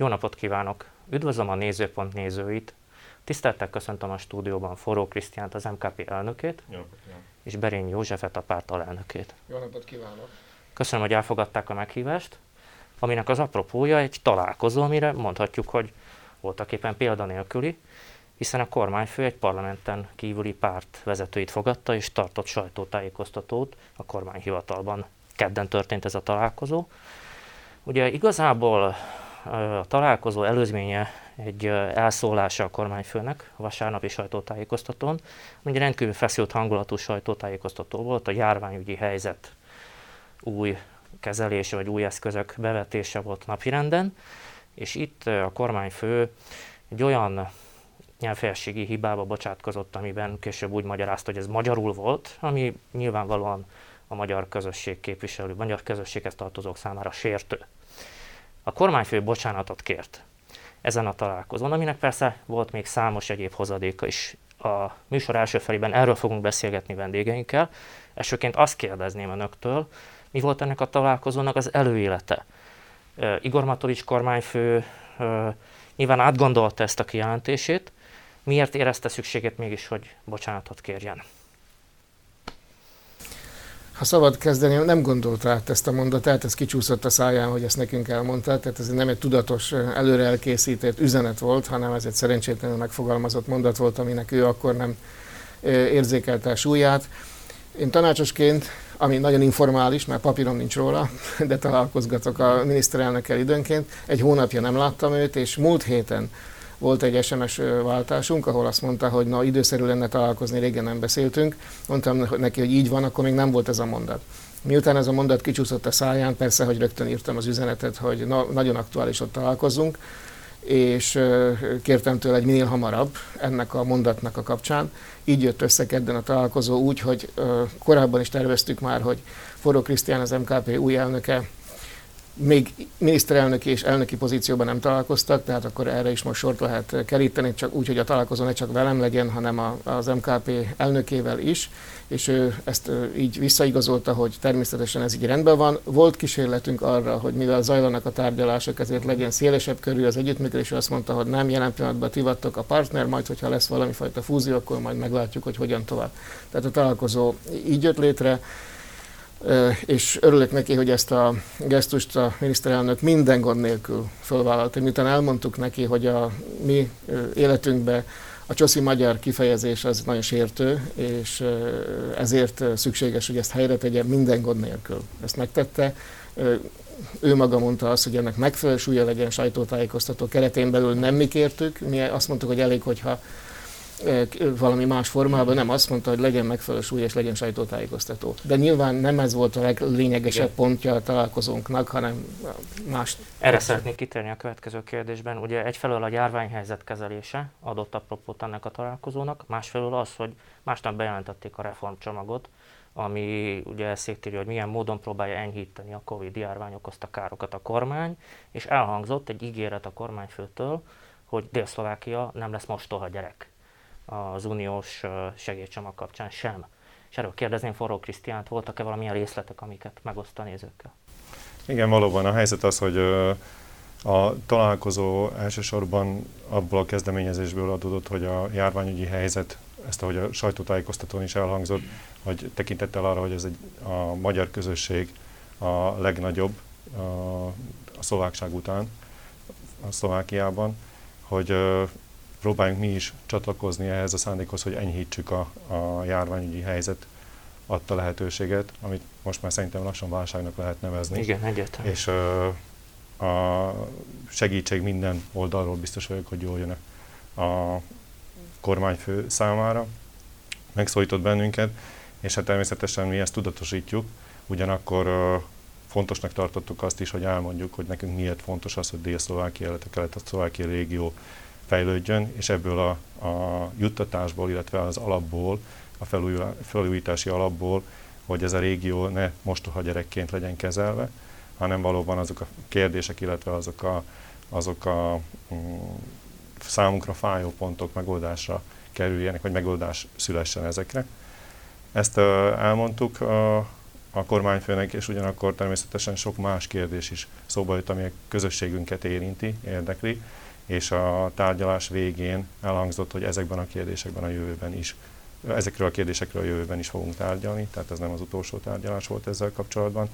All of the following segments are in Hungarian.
Jó napot kívánok! Üdvözlöm a Nézőpont nézőit! Tiszteltek köszöntöm a stúdióban Forró Krisztiánt, az MKP elnökét, Jó, jó. és Berény Józsefet, a párt alelnökét. Jó napot kívánok! Köszönöm, hogy elfogadták a meghívást, aminek az apropója egy találkozó, amire mondhatjuk, hogy voltak éppen példanélküli, hiszen a kormányfő egy parlamenten kívüli párt vezetőit fogadta és tartott sajtótájékoztatót a kormányhivatalban. Kedden történt ez a találkozó. Ugye igazából a találkozó előzménye egy elszólása a kormányfőnek a vasárnapi sajtótájékoztatón, ami rendkívül feszült hangulatú sajtótájékoztató volt, a járványügyi helyzet új kezelése vagy új eszközök bevetése volt napirenden, és itt a kormányfő egy olyan nyelvfejességi hibába bocsátkozott, amiben később úgy magyarázta, hogy ez magyarul volt, ami nyilvánvalóan a magyar közösség képviselő, magyar közösséghez tartozók számára sértő. A kormányfő bocsánatot kért ezen a találkozón, aminek persze volt még számos egyéb hozadéka is. A műsor első felében erről fogunk beszélgetni vendégeinkkel. Elsőként azt kérdezném önöktől, mi volt ennek a találkozónak az előélete? Igor Matolics kormányfő nyilván átgondolta ezt a kijelentését, miért érezte szükséget mégis, hogy bocsánatot kérjen? Ha szabad kezdeni, nem gondolt át ezt a mondatát, ez kicsúszott a száján, hogy ezt nekünk elmondta, tehát ez nem egy tudatos, előre elkészített üzenet volt, hanem ez egy szerencsétlenül megfogalmazott mondat volt, aminek ő akkor nem érzékelte a súlyát. Én tanácsosként, ami nagyon informális, mert papíron nincs róla, de találkozgatok a miniszterelnökkel időnként, egy hónapja nem láttam őt, és múlt héten volt egy SMS váltásunk, ahol azt mondta, hogy na időszerű lenne találkozni, régen nem beszéltünk. Mondtam neki, hogy így van, akkor még nem volt ez a mondat. Miután ez a mondat kicsúszott a száján, persze, hogy rögtön írtam az üzenetet, hogy na, nagyon aktuális ott találkozunk, és kértem tőle egy minél hamarabb ennek a mondatnak a kapcsán. Így jött össze kedden a találkozó úgy, hogy korábban is terveztük már, hogy Forró Krisztián, az MKP új elnöke még miniszterelnöki és elnöki pozícióban nem találkoztak, tehát akkor erre is most sort lehet keríteni, csak úgy, hogy a találkozó ne csak velem legyen, hanem a, az MKP elnökével is, és ő ezt így visszaigazolta, hogy természetesen ez így rendben van. Volt kísérletünk arra, hogy mivel zajlanak a tárgyalások, ezért legyen szélesebb körül az együttműködés, és azt mondta, hogy nem, jelen pillanatban ti a partner, majd hogyha lesz valami fajta fúzió, akkor majd meglátjuk, hogy hogyan tovább. Tehát a találkozó így jött létre és örülök neki, hogy ezt a gesztust a miniszterelnök minden gond nélkül fölvállalta. Miután elmondtuk neki, hogy a mi életünkben a csoszi magyar kifejezés az nagyon sértő, és ezért szükséges, hogy ezt helyre tegye minden gond nélkül. Ezt megtette. Ő maga mondta azt, hogy ennek megfelelő súlya legyen sajtótájékoztató keretén belül nem mi kértük. Mi azt mondtuk, hogy elég, hogyha valami más formában, nem azt mondta, hogy legyen megfelelő súly és legyen sajtótájékoztató. De nyilván nem ez volt a leglényegesebb Igen. pontja a találkozónknak, hanem más. Erre szeretnék kitérni a következő kérdésben. Ugye egyfelől a járványhelyzet kezelése adott apropót ennek a találkozónak, másfelől az, hogy másnap bejelentették a reformcsomagot, ami ugye szétírja, hogy milyen módon próbálja enyhíteni a Covid járvány okozta károkat a kormány, és elhangzott egy ígéret a kormányfőtől, hogy Dél-Szlovákia nem lesz mostoha gyerek az uniós segélycsomag kapcsán sem. És erről kérdezném Forró Krisztiánt, voltak-e valamilyen részletek, amiket megoszt a nézőkkel? Igen, valóban a helyzet az, hogy a találkozó elsősorban abból a kezdeményezésből adódott, hogy a járványügyi helyzet, ezt ahogy a sajtótájékoztatón is elhangzott, hogy tekintettel arra, hogy ez egy, a magyar közösség a legnagyobb a, a szlovákság után, a Szlovákiában, hogy próbáljunk mi is csatlakozni ehhez a szándékhoz, hogy enyhítsük a, a járványügyi helyzet adta lehetőséget, amit most már szerintem lassan válságnak lehet nevezni. Igen, egyértelmű. És ö, a segítség minden oldalról biztos vagyok, hogy jól jön a kormányfő számára. Megszólított bennünket, és hát természetesen mi ezt tudatosítjuk, ugyanakkor ö, fontosnak tartottuk azt is, hogy elmondjuk, hogy nekünk miért fontos az, hogy Dél-Szlovákia, illetve Kelet-Szlovákia régió fejlődjön, és ebből a, a juttatásból, illetve az alapból, a felújítási alapból, hogy ez a régió ne mostoha gyerekként legyen kezelve, hanem valóban azok a kérdések, illetve azok a, azok a um, számunkra fájó pontok megoldásra kerüljenek, vagy megoldás szülessen ezekre. Ezt uh, elmondtuk, uh, a kormányfőnek, és ugyanakkor természetesen sok más kérdés is szóba jött, ami a közösségünket érinti, érdekli, és a tárgyalás végén elhangzott, hogy ezekben a kérdésekben a jövőben is, ezekről a kérdésekről a jövőben is fogunk tárgyalni, tehát ez nem az utolsó tárgyalás volt ezzel kapcsolatban,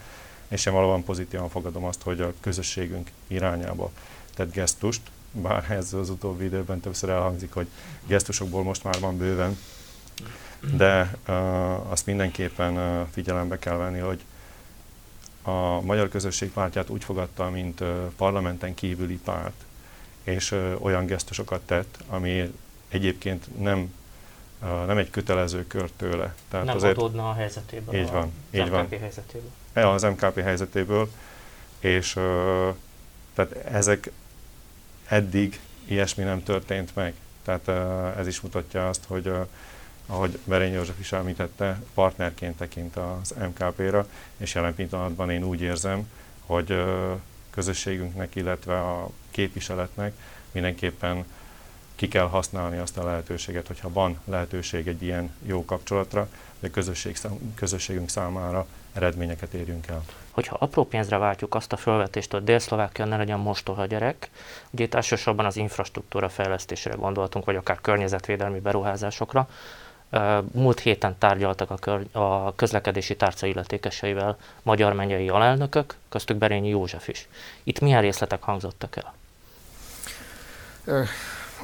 és én valóban pozitívan fogadom azt, hogy a közösségünk irányába tett gesztust, bár ez az utóbbi időben többször elhangzik, hogy gesztusokból most már van bőven, de uh, azt mindenképpen uh, figyelembe kell venni, hogy a Magyar Közösség pártját úgy fogadta, mint uh, parlamenten kívüli párt, és uh, olyan gesztusokat tett, ami egyébként nem, uh, nem egy kötelező kör tőle. Tehát nem azért, adódna a helyzetéből. Így van, a, így van. helyzetéből. Ja, az MKP helyzetéből, és uh, tehát ezek eddig ilyesmi nem történt meg. Tehát ez is mutatja azt, hogy ahogy Berény József is említette, partnerként tekint az MKP-ra, és jelen pillanatban én úgy érzem, hogy közösségünknek, illetve a képviseletnek mindenképpen ki kell használni azt a lehetőséget, hogyha van lehetőség egy ilyen jó kapcsolatra, hogy a közösség, közösségünk számára eredményeket érjünk el. Hogyha apró pénzre váltjuk azt a felvetést, hogy Dél-Szlovákia ne legyen mostoha gyerek, ugye itt elsősorban az infrastruktúra fejlesztésére gondoltunk, vagy akár környezetvédelmi beruházásokra, Múlt héten tárgyaltak a, kör, a közlekedési tárca illetékeseivel magyar mennyei alelnökök, köztük Berényi József is. Itt milyen részletek hangzottak el?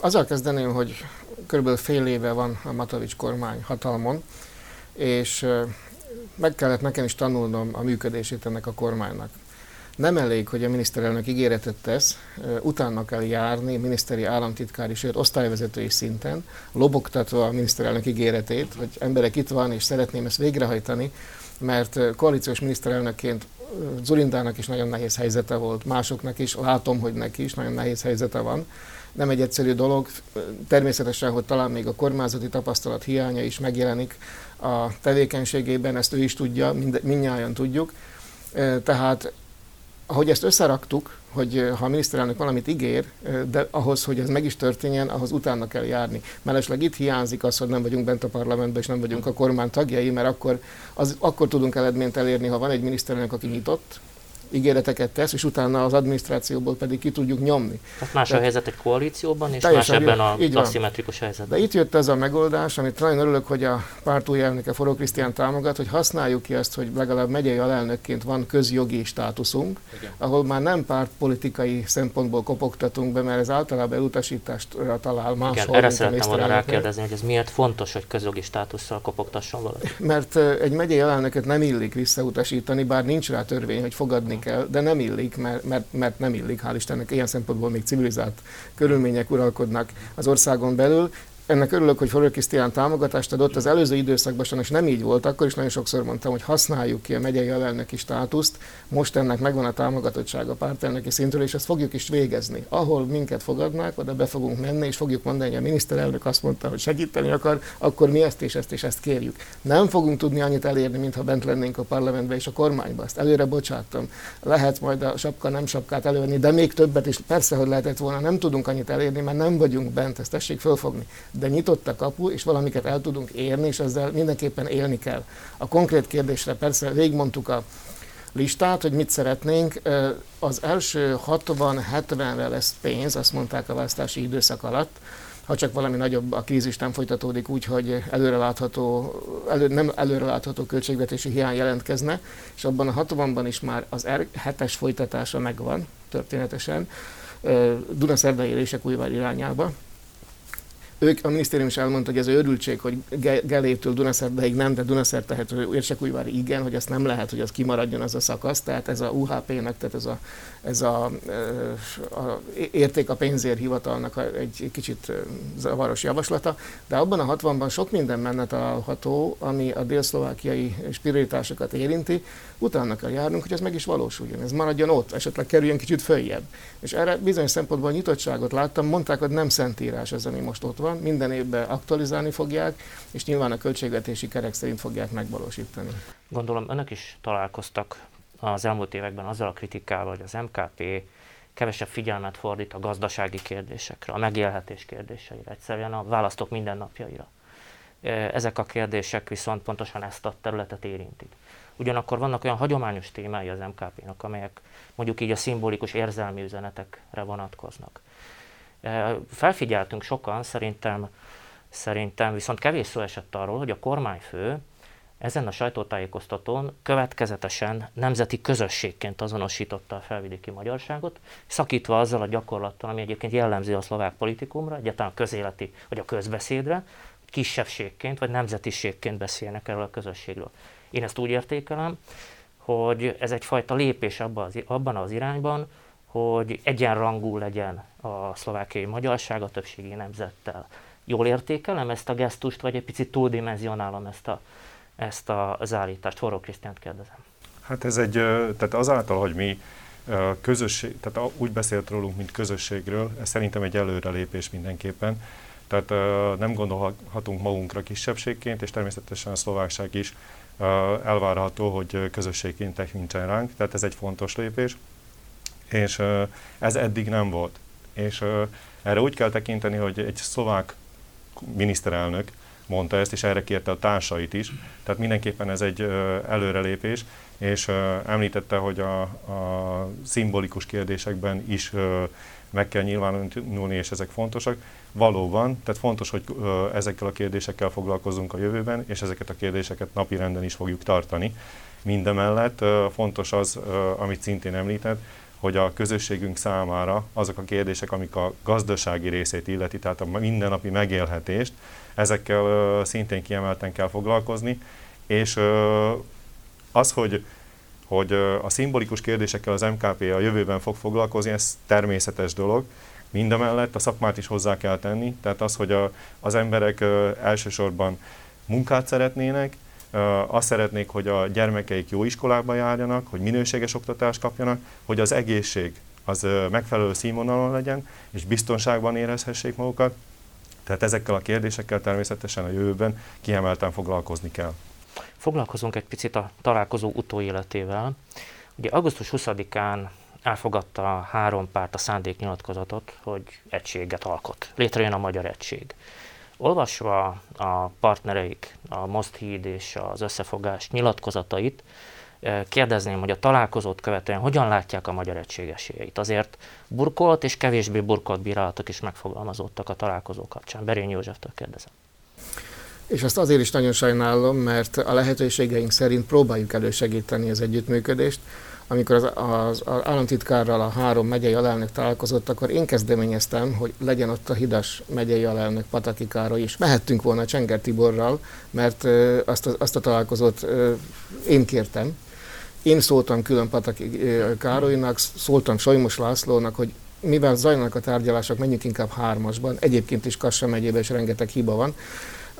Azzal kezdeném, hogy körülbelül fél éve van a Matovics kormány hatalmon, és meg kellett nekem is tanulnom a működését ennek a kormánynak. Nem elég, hogy a miniszterelnök ígéretet tesz, utána kell járni miniszteri államtitkári, sőt osztályvezetői szinten, lobogtatva a miniszterelnök ígéretét, hogy emberek itt van, és szeretném ezt végrehajtani, mert koalíciós miniszterelnökként Zurindának is nagyon nehéz helyzete volt, másoknak is, látom, hogy neki is nagyon nehéz helyzete van. Nem egy egyszerű dolog, természetesen, hogy talán még a kormányzati tapasztalat hiánya is megjelenik a tevékenységében, ezt ő is tudja, mind, mindnyáján tudjuk. Tehát ahogy ezt összeraktuk, hogy ha a miniszterelnök valamit ígér, de ahhoz, hogy ez meg is történjen, ahhoz utána kell járni. Mellesleg itt hiányzik az, hogy nem vagyunk bent a parlamentben, és nem vagyunk a kormány tagjai, mert akkor, az, akkor tudunk eredményt elérni, ha van egy miniszterelnök, aki nyitott, ígéreteket tesz, és utána az adminisztrációból pedig ki tudjuk nyomni. Tehát más Tehát, a helyzet egy koalícióban, és más ebben a aszimmetrikus helyzetben. De itt jött ez a megoldás, amit nagyon örülök, hogy a párt új elnöke Foró Krisztián támogat, hogy használjuk ki ezt, hogy legalább megyei alelnökként van közjogi státuszunk, Igen. ahol már nem pártpolitikai szempontból kopogtatunk be, mert ez általában elutasításra talál máshol. Igen, erre szerettem volna rákérdezni, hogy ez miért fontos, hogy közjogi státusszal kopogtasson valaki. Mert egy megyei alelnöket nem illik visszautasítani, bár nincs rá törvény, hogy fogadni kell, de nem illik, mert, mert, mert nem illik, hál' Istennek, ilyen szempontból még civilizált körülmények uralkodnak az országon belül, ennek örülök, hogy Forró Krisztián támogatást adott. Az előző időszakban sajnos nem így volt, akkor is nagyon sokszor mondtam, hogy használjuk ki a megyei alelnöki státuszt. Most ennek megvan a támogatottsága a pártelnöki szintről, és ezt fogjuk is végezni. Ahol minket fogadnák, oda be fogunk menni, és fogjuk mondani, hogy a miniszterelnök azt mondta, hogy segíteni akar, akkor mi ezt és ezt és ezt kérjük. Nem fogunk tudni annyit elérni, mintha bent lennénk a parlamentben és a kormányban. Ezt előre bocsátom. Lehet majd a sapka nem sapkát elővenni, de még többet is persze, hogy lehetett volna. Nem tudunk annyit elérni, mert nem vagyunk bent, ezt tessék fölfogni de nyitott a kapu, és valamiket el tudunk érni, és ezzel mindenképpen élni kell. A konkrét kérdésre persze végigmondtuk a listát, hogy mit szeretnénk. Az első 60-70-re lesz pénz, azt mondták a választási időszak alatt, ha csak valami nagyobb a krízis nem folytatódik úgy, hogy előrelátható, elő, nem előrelátható költségvetési hiány jelentkezne, és abban a 60-ban is már az R7-es folytatása megvan történetesen, Dunaszerdai élések újvár irányába, ők, a minisztérium is elmondta, hogy ez örültség, hogy Gelétől Dunaszerdeig nem, de Dunaszert tehető Érsekújvári igen, hogy ezt nem lehet, hogy az kimaradjon az a szakasz, tehát ez a UHP-nek, tehát ez a, ez a, a érték a pénzért hivatalnak egy kicsit zavaros javaslata, de abban a 60-ban sok minden menne található, ami a délszlovákiai prioritásokat érinti, utána kell járnunk, hogy ez meg is valósuljon, ez maradjon ott, esetleg kerüljön kicsit följebb. És erre bizonyos szempontból nyitottságot láttam, mondták, hogy nem szentírás ez, ami most ott van, minden évben aktualizálni fogják, és nyilván a költségvetési kerek szerint fogják megvalósítani. Gondolom önök is találkoztak az elmúlt években azzal a kritikával, hogy az MKP kevesebb figyelmet fordít a gazdasági kérdésekre, a megélhetés kérdéseire, egyszerűen a választók mindennapjaira. Ezek a kérdések viszont pontosan ezt a területet érintik. Ugyanakkor vannak olyan hagyományos témái az MKP-nak, amelyek mondjuk így a szimbolikus érzelmi üzenetekre vonatkoznak. Felfigyeltünk sokan, szerintem, szerintem viszont kevés szó esett arról, hogy a kormányfő ezen a sajtótájékoztatón következetesen nemzeti közösségként azonosította a felvidéki magyarságot, szakítva azzal a gyakorlattal, ami egyébként jellemző a szlovák politikumra, egyáltalán a közéleti vagy a közbeszédre, kisebbségként vagy nemzetiségként beszélnek erről a közösségről. Én ezt úgy értékelem, hogy ez egyfajta lépés abban az, abban az irányban, hogy egyenrangú legyen a szlovákiai magyarság a többségi nemzettel. Jól értékelem ezt a gesztust, vagy egy picit túldimenzionálom ezt, a, ezt a, az állítást? Forró Krisztiánt kérdezem. Hát ez egy, tehát azáltal, hogy mi közösség, tehát úgy beszélt rólunk, mint közösségről, ez szerintem egy előrelépés mindenképpen. Tehát nem gondolhatunk magunkra kisebbségként, és természetesen a szlovákság is elvárható, hogy közösségként tekintsen ránk, tehát ez egy fontos lépés, és ez eddig nem volt. És erre úgy kell tekinteni, hogy egy szlovák miniszterelnök mondta ezt, és erre kérte a társait is, tehát mindenképpen ez egy előrelépés, és említette, hogy a, a szimbolikus kérdésekben is meg kell nyilvánulni, és ezek fontosak. Valóban, tehát fontos, hogy ezekkel a kérdésekkel foglalkozunk a jövőben, és ezeket a kérdéseket napi renden is fogjuk tartani. Mindemellett fontos az, amit szintén említett, hogy a közösségünk számára azok a kérdések, amik a gazdasági részét illeti, tehát a mindennapi megélhetést, ezekkel szintén kiemelten kell foglalkozni, és az, hogy hogy a szimbolikus kérdésekkel az MKP a jövőben fog foglalkozni, ez természetes dolog. Mindemellett a szakmát is hozzá kell tenni, tehát az, hogy a, az emberek elsősorban munkát szeretnének, azt szeretnék, hogy a gyermekeik jó iskolába járjanak, hogy minőséges oktatást kapjanak, hogy az egészség az megfelelő színvonalon legyen, és biztonságban érezhessék magukat. Tehát ezekkel a kérdésekkel természetesen a jövőben kiemelten foglalkozni kell. Foglalkozunk egy picit a találkozó utóéletével. Ugye augusztus 20-án elfogadta három párt a szándéknyilatkozatot, hogy egységet alkot. Létrejön a Magyar Egység. Olvasva a partnereik, a Most Híd és az összefogás nyilatkozatait, kérdezném, hogy a találkozót követően hogyan látják a magyar egység esélyeit. Azért burkolt és kevésbé burkolt bírálatok is megfogalmazódtak a találkozó kapcsán. Berény Józseftől kérdezem. És azt azért is nagyon sajnálom, mert a lehetőségeink szerint próbáljuk elősegíteni az együttműködést. Amikor az, az, az államtitkárral a három megyei alelnök találkozott, akkor én kezdeményeztem, hogy legyen ott a Hidas megyei alelnök Pataki Károly is. Mehettünk volna Csenger Tiborral, mert azt a, azt a találkozót én kértem. Én szóltam külön Pataki Károlynak, szóltam Solymos Lászlónak, hogy mivel zajlanak a tárgyalások, menjünk inkább hármasban. Egyébként is Kassa megyében is rengeteg hiba van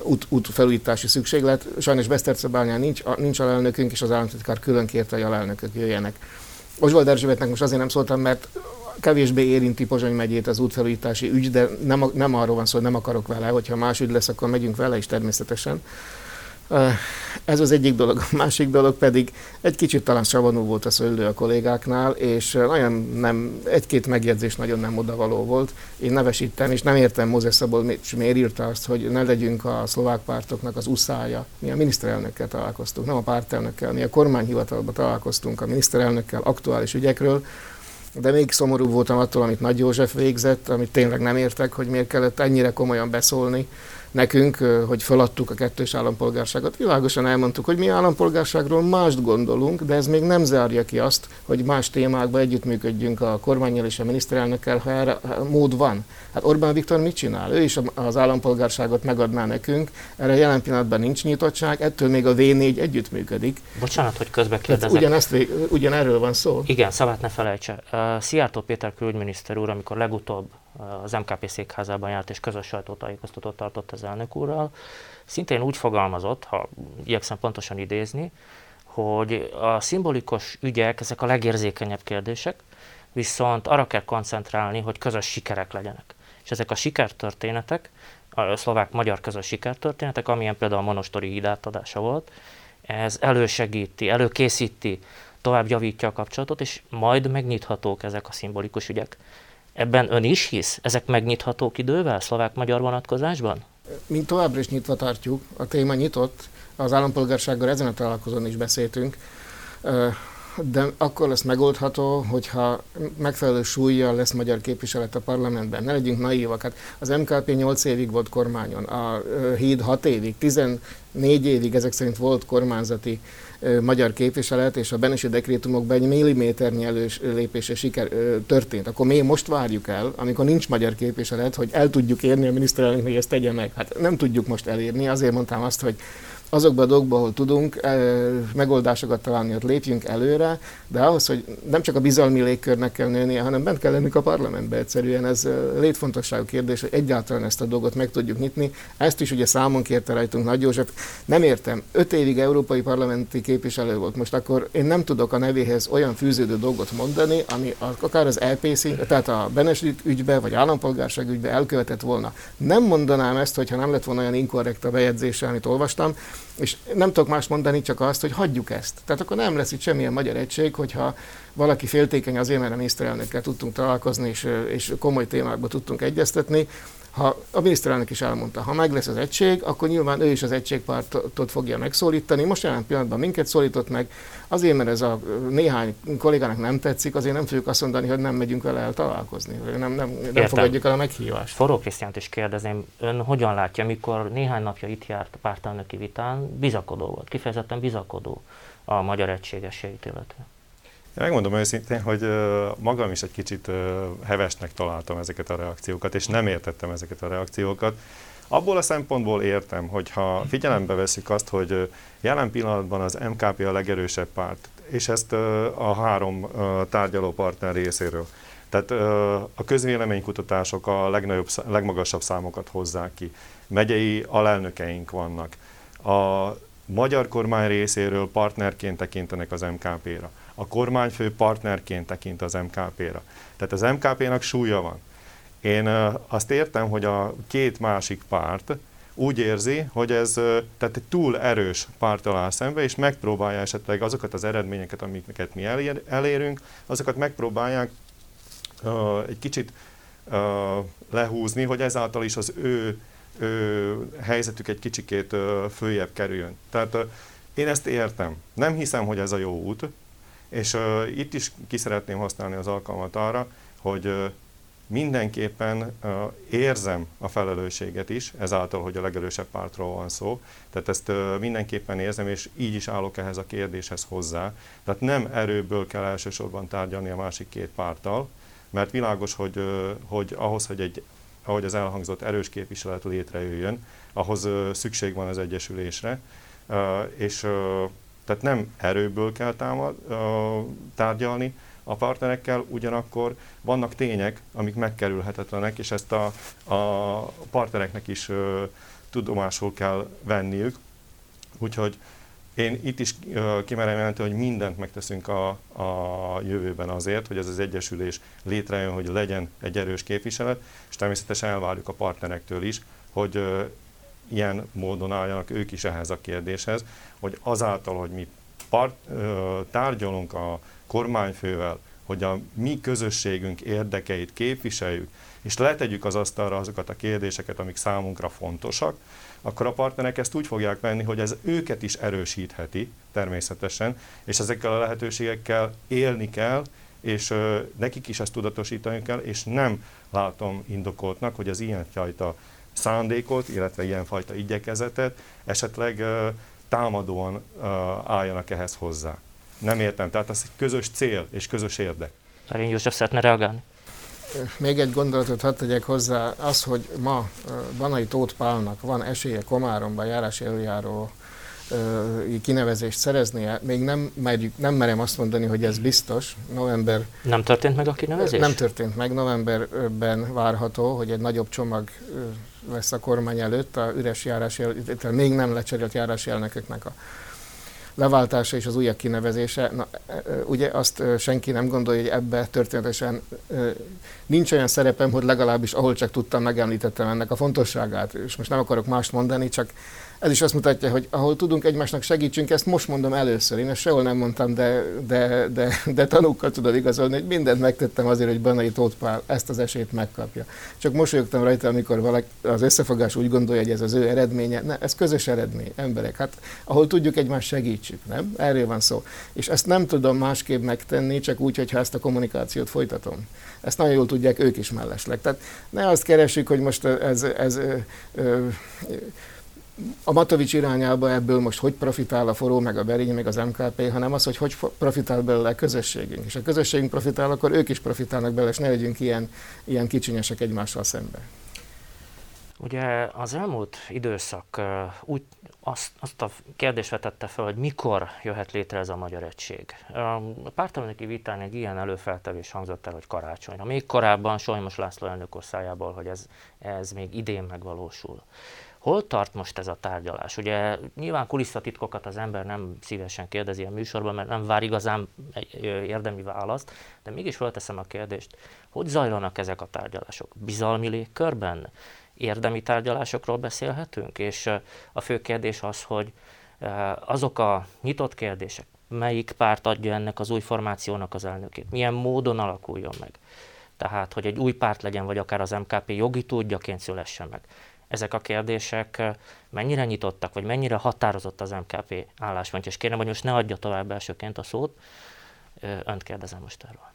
út, útfelújítási szükséglet. Sajnos Besztercebányán nincs, nincs alelnökünk, és az államtitkár külön kérte, hogy alelnökök jöjjenek. Oswald Erzsébetnek most azért nem szóltam, mert kevésbé érinti Pozsony megyét az útfelújítási ügy, de nem, nem arról van szó, hogy nem akarok vele, hogyha más ügy lesz, akkor megyünk vele is természetesen. Ez az egyik dolog. A másik dolog pedig egy kicsit talán savanú volt a szőlő a kollégáknál, és nagyon nem, egy-két megjegyzés nagyon nem odavaló volt. Én nevesítem, és nem értem Mózes Szabolcs miért írta azt, hogy ne legyünk a szlovák pártoknak az uszája. Mi a miniszterelnökkel találkoztunk, nem a pártelnökkel, mi a kormányhivatalban találkoztunk a miniszterelnökkel aktuális ügyekről, de még szomorú voltam attól, amit Nagy József végzett, amit tényleg nem értek, hogy miért kellett ennyire komolyan beszólni nekünk, hogy feladtuk a kettős állampolgárságot. Világosan elmondtuk, hogy mi állampolgárságról mást gondolunk, de ez még nem zárja ki azt, hogy más témákban együttműködjünk a kormányjal és a miniszterelnökkel, ha erre mód van. Hát Orbán Viktor mit csinál? Ő is az állampolgárságot megadná nekünk, erre jelen pillanatban nincs nyitottság, ettől még a V4 együttműködik. Bocsánat, hogy közbe kérdezek. Ugyanezt, ugyanerről van szó. Igen, szavát ne felejtse. Szijjártó Péter külügyminiszter úr, amikor legutóbb az MKP székházában járt és közös sajtótájékoztatót tartott az elnök úrral. Szintén úgy fogalmazott, ha igyekszem pontosan idézni, hogy a szimbolikus ügyek, ezek a legérzékenyebb kérdések, viszont arra kell koncentrálni, hogy közös sikerek legyenek. És ezek a sikertörténetek, a szlovák-magyar közös sikertörténetek, amilyen például a monostori híd átadása volt, ez elősegíti, előkészíti, tovább javítja a kapcsolatot, és majd megnyithatók ezek a szimbolikus ügyek. Ebben ön is hisz? Ezek megnyithatók idővel szlovák-magyar vonatkozásban? Mint továbbra is nyitva tartjuk, a téma nyitott, az állampolgársággal ezen a találkozón is beszéltünk, de akkor lesz megoldható, hogyha megfelelő súlyjal lesz magyar képviselet a parlamentben. Ne legyünk naívak. Hát az MKP 8 évig volt kormányon, a Híd 6 évig, 14 évig ezek szerint volt kormányzati magyar képviselet, és a Benesi dekrétumokban egy milliméternyi elős lépése siker történt. Akkor mi most várjuk el, amikor nincs magyar képviselet, hogy el tudjuk érni a miniszterelnök, hogy ezt tegye meg. Hát nem tudjuk most elérni, azért mondtam azt, hogy azokban a dolgokban, ahol tudunk megoldásokat találni, ott lépjünk előre, de ahhoz, hogy nem csak a bizalmi légkörnek kell nőnie, hanem bent kell lennünk a parlamentbe egyszerűen. Ez létfontosságú kérdés, hogy egyáltalán ezt a dolgot meg tudjuk nyitni. Ezt is ugye számon kérte rajtunk Nagy József. Nem értem, öt évig európai parlamenti képviselő volt. Most akkor én nem tudok a nevéhez olyan fűződő dolgot mondani, ami akár az LPC, tehát a Benes ügybe, vagy állampolgárság ügybe elkövetett volna. Nem mondanám ezt, hogyha nem lett volna olyan inkorrekt a bejegyzése, amit olvastam, és nem tudok más mondani, csak azt, hogy hagyjuk ezt. Tehát akkor nem lesz itt semmilyen magyar egység, hogyha valaki féltékeny azért, mert a miniszterelnökkel tudtunk találkozni, és, és komoly témákba tudtunk egyeztetni, ha a miniszterelnök is elmondta, ha meg lesz az egység, akkor nyilván ő is az egységpártot fogja megszólítani. Most jelen pillanatban minket szólított meg, azért, mert ez a néhány kollégának nem tetszik, azért nem fogjuk azt mondani, hogy nem megyünk vele el találkozni, nem, nem, nem fogadjuk el a meghívást. Forró Krisztiánt is kérdezném, ön hogyan látja, mikor néhány napja itt járt a pártelnöki vitán, bizakodó volt, kifejezetten bizakodó a magyar egységességét illetve? Megmondom őszintén, hogy magam is egy kicsit hevesnek találtam ezeket a reakciókat, és nem értettem ezeket a reakciókat. Abból a szempontból értem, hogy ha figyelembe veszik azt, hogy jelen pillanatban az MKP a legerősebb párt, és ezt a három tárgyaló partner részéről. Tehát a közvéleménykutatások a legnagyobb, legmagasabb számokat hozzák ki. Megyei alelnökeink vannak. A magyar kormány részéről partnerként tekintenek az MKP-ra a kormányfő partnerként tekint az MKP-ra. Tehát az MKP-nak súlya van. Én azt értem, hogy a két másik párt úgy érzi, hogy ez tehát túl erős párt áll szembe, és megpróbálja esetleg azokat az eredményeket, amiket mi elér, elérünk, azokat megpróbálják uh, egy kicsit uh, lehúzni, hogy ezáltal is az ő, ő helyzetük egy kicsikét uh, följebb kerüljön. Tehát én ezt értem. Nem hiszem, hogy ez a jó út, és uh, itt is ki szeretném használni az alkalmat arra, hogy uh, mindenképpen uh, érzem a felelősséget is, ezáltal, hogy a legerősebb pártról van szó. Tehát ezt uh, mindenképpen érzem, és így is állok ehhez a kérdéshez hozzá. Tehát nem erőből kell elsősorban tárgyalni a másik két párttal, mert világos, hogy, uh, hogy ahhoz, hogy egy, ahogy az elhangzott, erős képviselet létrejöjjön, ahhoz uh, szükség van az egyesülésre, uh, és uh, tehát nem erőből kell támad, tárgyalni a partnerekkel, ugyanakkor vannak tények, amik megkerülhetetlenek, és ezt a, a partnereknek is ö, tudomásul kell venniük. Úgyhogy én itt is kimerem jelenteni, hogy mindent megteszünk a, a jövőben azért, hogy ez az egyesülés létrejön, hogy legyen egy erős képviselet, és természetesen elvárjuk a partnerektől is, hogy ilyen módon álljanak ők is ehhez a kérdéshez, hogy azáltal, hogy mi part, tárgyalunk a kormányfővel, hogy a mi közösségünk érdekeit képviseljük, és letegyük az asztalra azokat a kérdéseket, amik számunkra fontosak, akkor a partnerek ezt úgy fogják venni, hogy ez őket is erősítheti természetesen, és ezekkel a lehetőségekkel élni kell, és ö, nekik is ezt tudatosítani kell, és nem látom indokoltnak, hogy az ilyenfajta szándékot, illetve ilyenfajta igyekezetet esetleg támadóan álljanak ehhez hozzá. Nem értem, tehát ez egy közös cél és közös érdek. Szerény József szeretne reagálni? Még egy gondolatot hadd tegyek hozzá, az, hogy ma Banai Tóth Pálnak van esélye Komáromban járási eljáró kinevezést szereznie, még nem, merjük, nem merem azt mondani, hogy ez biztos. November... Nem történt meg a kinevezés? Nem történt meg. Novemberben várható, hogy egy nagyobb csomag lesz a kormány előtt, a üres tehát még nem lecserélt járási elnököknek a leváltása és az újak kinevezése. Na, ugye azt senki nem gondolja, hogy ebbe történetesen nincs olyan szerepem, hogy legalábbis ahol csak tudtam, megemlítettem ennek a fontosságát. És most nem akarok mást mondani, csak ez is azt mutatja, hogy ahol tudunk egymásnak segítsünk, ezt most mondom először. Én ezt sehol nem mondtam, de, de, de, de tanúkkal tudod igazolni, hogy mindent megtettem azért, hogy Banai Tóth ezt az esélyt megkapja. Csak mosolyogtam rajta, amikor valaki, az összefogás úgy gondolja, hogy ez az ő eredménye. Ne, ez közös eredmény, emberek. Hát ahol tudjuk egymást segítsük, nem? Erről van szó. És ezt nem tudom másképp megtenni, csak úgy, hogyha ezt a kommunikációt folytatom. Ezt nagyon jól tudják ők is mellesleg. Tehát ne azt keresjük, hogy most ez, ez ö, a Matovics irányába ebből most hogy profitál a forró, meg a Berény, meg az MKP, hanem az, hogy hogy profitál belőle a közösségünk. És a közösségünk profitál, akkor ők is profitálnak belőle, és ne legyünk ilyen, ilyen kicsinyesek egymással szemben. Ugye az elmúlt időszak úgy azt, azt a kérdést vetette fel, hogy mikor jöhet létre ez a magyar egység. A pártelnöki vitán egy ilyen előfeltevés hangzott el, hogy karácsonyra. Még korábban Solymos László elnök orszájából, hogy ez, ez még idén megvalósul. Hol tart most ez a tárgyalás? Ugye nyilván kulisszatitkokat az ember nem szívesen kérdezi a műsorban, mert nem vár igazán egy érdemi választ, de mégis felteszem a kérdést, hogy zajlanak ezek a tárgyalások? Bizalmi légkörben? Érdemi tárgyalásokról beszélhetünk? És a fő kérdés az, hogy azok a nyitott kérdések, melyik párt adja ennek az új formációnak az elnökét? Milyen módon alakuljon meg? Tehát, hogy egy új párt legyen, vagy akár az MKP jogi tudjaként szülessen meg ezek a kérdések mennyire nyitottak, vagy mennyire határozott az MKP álláspontja. És kérem, hogy most ne adja tovább elsőként a szót. Önt kérdezem most erről.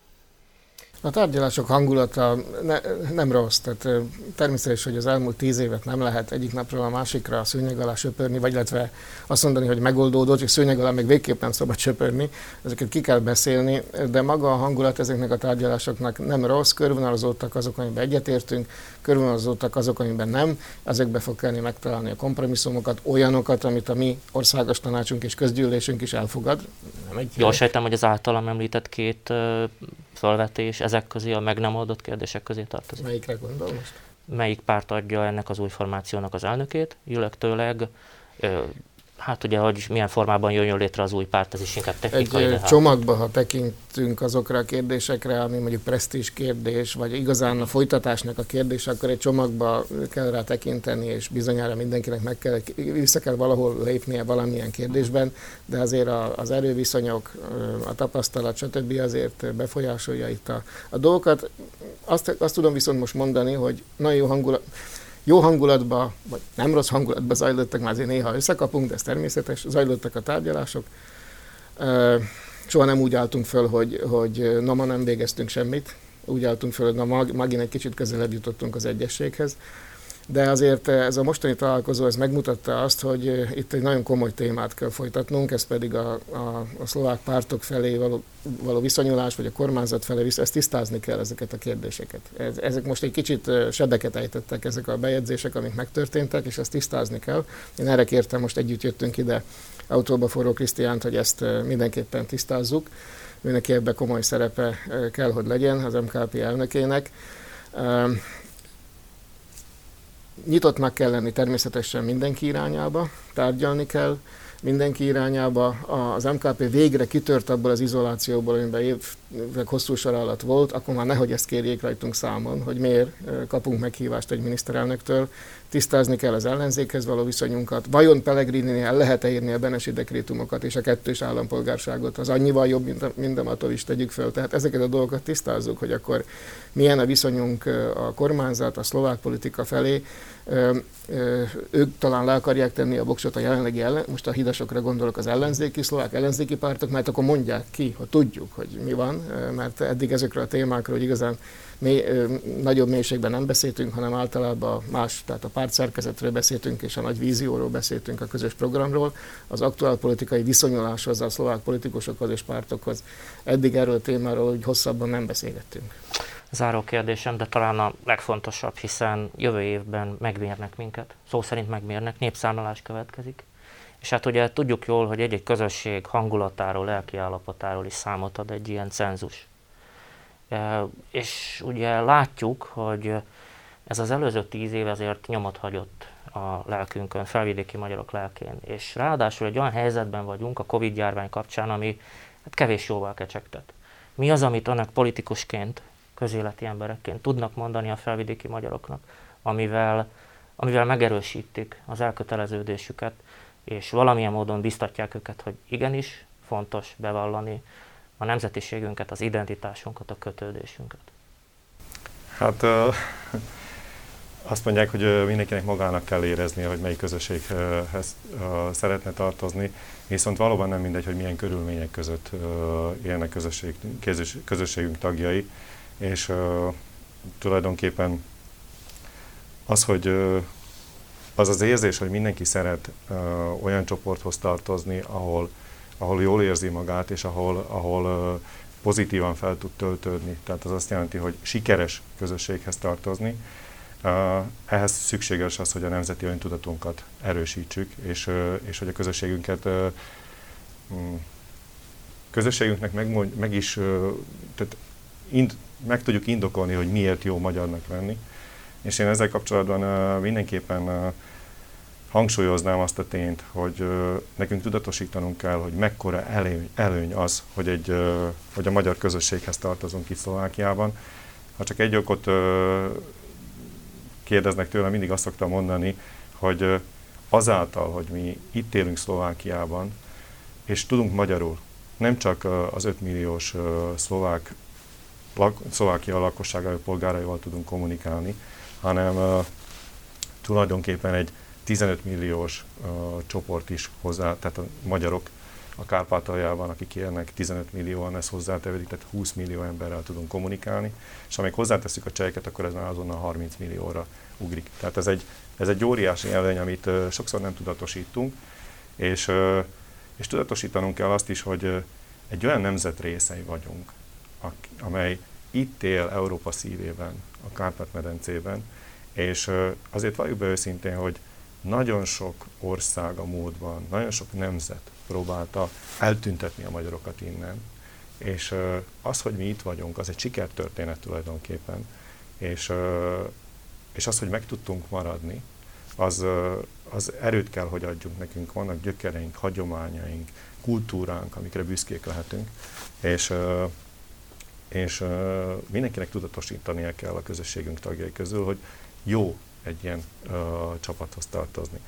A tárgyalások hangulata ne, nem rossz, tehát természetes, hogy az elmúlt tíz évet nem lehet egyik napról a másikra a szőnyeg alá söpörni, vagy illetve azt mondani, hogy megoldódott, és szőnyeg alá még végképp nem szabad söpörni, ezeket ki kell beszélni, de maga a hangulat ezeknek a tárgyalásoknak nem rossz, körvonalazódtak azok, amiben egyetértünk, körvonalazódtak azok, amiben nem, ezekbe fog kellni megtalálni a kompromisszumokat, olyanokat, amit a mi országos tanácsunk és közgyűlésünk is elfogad. Nem egy Jól sejtem, hogy az általam említett két felvetés ezek közé a meg nem oldott kérdések közé tartozik. Melyikre gondol most? Melyik párt adja ennek az új formációnak az elnökét, illetőleg hát ugye, hogy milyen formában jön létre az új párt, ez is inkább technikai. Egy csomagba, ha tekintünk azokra a kérdésekre, ami mondjuk presztízs kérdés, vagy igazán a folytatásnak a kérdés, akkor egy csomagba kell rá tekinteni, és bizonyára mindenkinek meg kell, vissza kell valahol lépnie valamilyen kérdésben, de azért az erőviszonyok, a tapasztalat, stb. azért befolyásolja itt a, a dolgokat. Azt, azt tudom viszont most mondani, hogy nagyon hangulat, jó hangulatba, vagy nem rossz hangulatba zajlottak, már azért néha összekapunk, de ez természetes, zajlottak a tárgyalások. Soha nem úgy álltunk föl, hogy, hogy na ma nem végeztünk semmit, úgy álltunk föl, hogy na magin egy kicsit közelebb jutottunk az egyességhez de azért ez a mostani találkozó ez megmutatta azt, hogy eh, itt egy nagyon komoly témát kell folytatnunk, ez pedig a, a, a szlovák pártok felé való, való viszonyulás, vagy a kormányzat felé, ezt tisztázni kell ezeket a kérdéseket. Ez, ezek most egy kicsit eh, sebeket ejtettek ezek a bejegyzések, amik megtörténtek, és ezt tisztázni kell. Én erre kértem, most együtt jöttünk ide autóba forró Krisztiánt, hogy ezt eh, mindenképpen tisztázzuk. Őnek ebbe komoly szerepe kell, hogy legyen az MKP elnökének nyitottnak kell lenni természetesen mindenki irányába, tárgyalni kell mindenki irányába. Az MKP végre kitört abból az izolációból, amiben évek hosszú sor alatt volt, akkor már nehogy ezt kérjék rajtunk számon, hogy miért kapunk meghívást egy miniszterelnöktől, tisztázni kell az ellenzékhez való viszonyunkat. Vajon pellegrini el lehet-e írni a Benesi dekrétumokat és a kettős állampolgárságot? Az annyival jobb, mint, a, mint attól is tegyük föl. Tehát ezeket a dolgokat tisztázzuk, hogy akkor milyen a viszonyunk a kormányzat, a szlovák politika felé. Ők talán le akarják tenni a voksot a jelenlegi ellen, most a hidasokra gondolok az ellenzéki, szlovák ellenzéki pártok, mert akkor mondják ki, hogy tudjuk, hogy mi van, mert eddig ezekről a témákról hogy mély, nagyobb mélységben nem beszéltünk, hanem általában más, tehát a pártszerkezetről beszéltünk, és a nagy vízióról beszéltünk, a közös programról, az aktuál politikai viszonyuláshoz, a szlovák politikusokhoz és pártokhoz. Eddig erről a témáról hogy hosszabban nem beszélgettünk. Záró kérdésem, de talán a legfontosabb, hiszen jövő évben megmérnek minket, szó szerint megmérnek, népszámlálás következik. És hát ugye tudjuk jól, hogy egy-egy közösség hangulatáról, lelki állapotáról is számot ad egy ilyen cenzus. És ugye látjuk, hogy ez az előző tíz év ezért nyomot hagyott a lelkünkön, felvidéki magyarok lelkén. És ráadásul egy olyan helyzetben vagyunk a Covid járvány kapcsán, ami hát kevés jóval kecsegtet. Mi az, amit önök politikusként, közéleti emberekként tudnak mondani a felvidéki magyaroknak, amivel amivel megerősítik az elköteleződésüket, és valamilyen módon biztatják őket, hogy igenis fontos bevallani a nemzetiségünket, az identitásunkat, a kötődésünket. Hát azt mondják, hogy mindenkinek magának kell érezni, hogy melyik közösséghez szeretne tartozni, viszont valóban nem mindegy, hogy milyen körülmények között élnek közösség, közösségünk tagjai, és tulajdonképpen az, hogy az az érzés, hogy mindenki szeret olyan csoporthoz tartozni, ahol, ahol jól érzi magát, és ahol, ahol pozitívan fel tud töltődni. Tehát az azt jelenti, hogy sikeres közösséghez tartozni. Ehhez szükséges az, hogy a nemzeti öntudatunkat erősítsük, és, és hogy a közösségünket mm, közösségünknek meg, meg is tehát ind, meg tudjuk indokolni, hogy miért jó magyarnak lenni. És én ezzel kapcsolatban mindenképpen hangsúlyoznám azt a tényt, hogy nekünk tudatosítanunk kell, hogy mekkora előny, előny az, hogy, egy, hogy a magyar közösséghez tartozunk itt Szlovákiában. Ha csak egy okot kérdeznek tőlem, mindig azt szoktam mondani, hogy azáltal, hogy mi itt élünk Szlovákiában, és tudunk magyarul, nem csak az 5 milliós szlovák lak, Szlovákia lakosságával, polgáraival tudunk kommunikálni, hanem tulajdonképpen egy 15 milliós uh, csoport is hozzá, tehát a magyarok a Kárpátaljában, akik élnek 15 millióan, ez hozzátevődik, tehát 20 millió emberrel tudunk kommunikálni, és amíg hozzáteszük a cseheket, akkor ez már azonnal 30 millióra ugrik. Tehát ez egy, ez egy óriási előny, amit uh, sokszor nem tudatosítunk, és, uh, és tudatosítanunk kell azt is, hogy uh, egy olyan nemzet részei vagyunk, amely itt él Európa szívében, a Kárpát-medencében, és azért valljuk be őszintén, hogy nagyon sok ország a módban, nagyon sok nemzet próbálta eltüntetni a magyarokat innen, és az, hogy mi itt vagyunk, az egy sikertörténet tulajdonképpen, és, és az, hogy meg tudtunk maradni, az, az erőt kell, hogy adjunk nekünk. Vannak gyökereink, hagyományaink, kultúránk, amikre büszkék lehetünk, és és mindenkinek tudatosítania kell a közösségünk tagjai közül, hogy jó egy ilyen uh, csapathoz tartozni.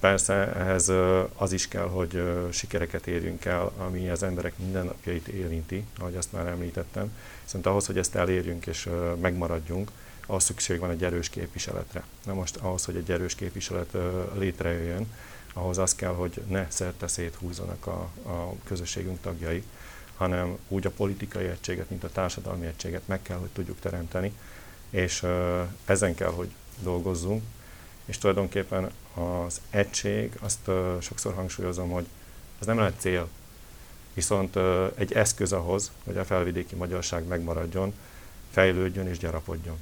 Persze ehhez uh, az is kell, hogy uh, sikereket érjünk el, ami az emberek mindennapjait érinti, ahogy azt már említettem. Viszont ahhoz, hogy ezt elérjünk és uh, megmaradjunk, ahhoz szükség van egy erős képviseletre. Na most ahhoz, hogy egy erős képviselet uh, létrejöjjön, ahhoz az kell, hogy ne szerte széthúzzanak a, a közösségünk tagjai, hanem úgy a politikai egységet, mint a társadalmi egységet meg kell, hogy tudjuk teremteni, és ezen kell, hogy dolgozzunk, és tulajdonképpen az egység, azt sokszor hangsúlyozom, hogy ez nem lehet cél, viszont egy eszköz ahhoz, hogy a felvidéki magyarság megmaradjon, fejlődjön és gyarapodjon.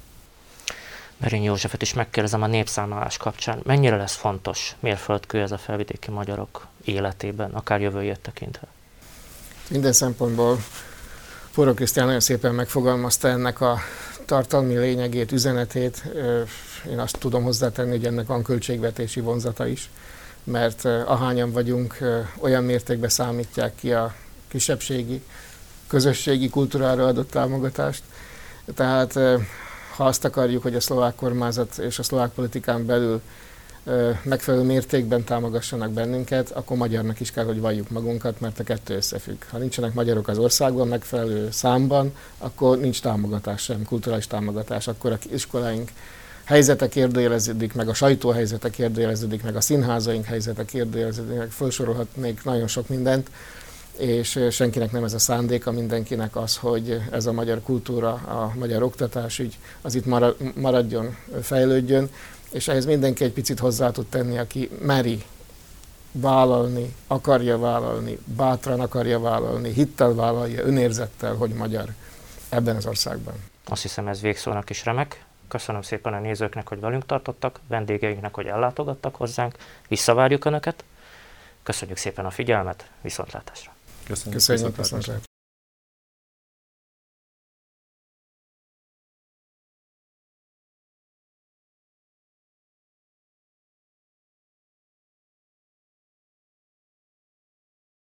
Merény Józsefet is megkérdezem a népszámlálás kapcsán, mennyire lesz fontos mérföldkő ez a felvidéki magyarok életében, akár jövőjét tekintve? Minden szempontból Forró Krisztián nagyon szépen megfogalmazta ennek a tartalmi lényegét, üzenetét. Én azt tudom hozzátenni, hogy ennek van költségvetési vonzata is, mert ahányan vagyunk, olyan mértékben számítják ki a kisebbségi, közösségi kultúrára adott támogatást. Tehát ha azt akarjuk, hogy a szlovák kormányzat és a szlovák politikán belül megfelelő mértékben támogassanak bennünket, akkor magyarnak is kell, hogy valljuk magunkat, mert a kettő összefügg. Ha nincsenek magyarok az országban megfelelő számban, akkor nincs támogatás sem, kulturális támogatás, akkor a iskoláink helyzete kérdőjeleződik, meg a sajtó helyzete kérdőjeleződik, meg a színházaink helyzete kérdőjeleződik, meg felsorolhatnék nagyon sok mindent, és senkinek nem ez a szándéka, mindenkinek az, hogy ez a magyar kultúra, a magyar oktatásügy az itt maradjon, fejlődjön, és ehhez mindenki egy picit hozzá tud tenni, aki meri vállalni, akarja vállalni, bátran akarja vállalni, hittel vállalja, önérzettel, hogy magyar ebben az országban. Azt hiszem ez végszónak is remek. Köszönöm szépen a nézőknek, hogy velünk tartottak, vendégeinknek, hogy ellátogattak hozzánk. Visszavárjuk Önöket. Köszönjük szépen a figyelmet, viszontlátásra. Köszönjük, Köszönjük viszontlátásra.